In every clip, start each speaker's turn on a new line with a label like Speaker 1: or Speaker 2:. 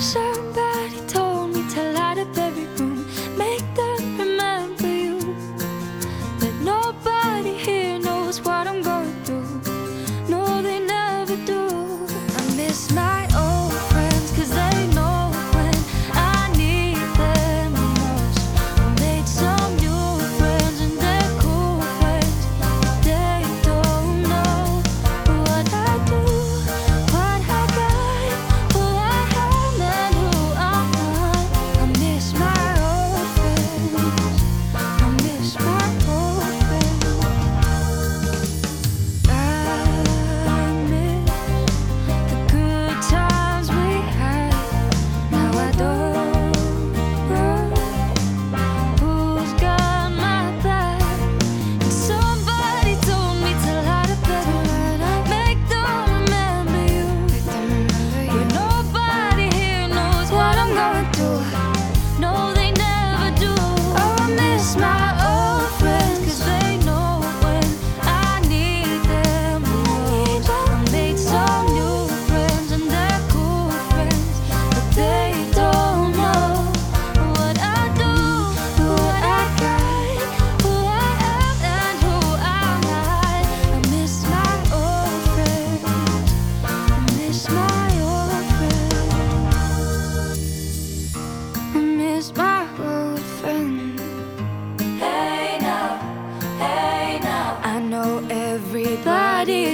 Speaker 1: Somebody told me to light up every room, make them remember you. But nobody here knows what I'm going through. No, they never do. I miss my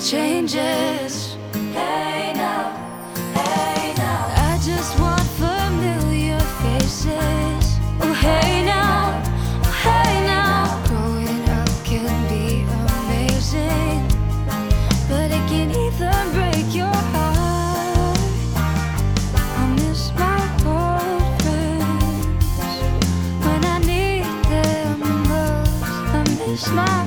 Speaker 1: changes. Hey now, hey now. I just want familiar faces. Oh hey now, oh hey now. Growing up can be amazing, but it can even break your heart. I miss my old friends when I need them most. I miss my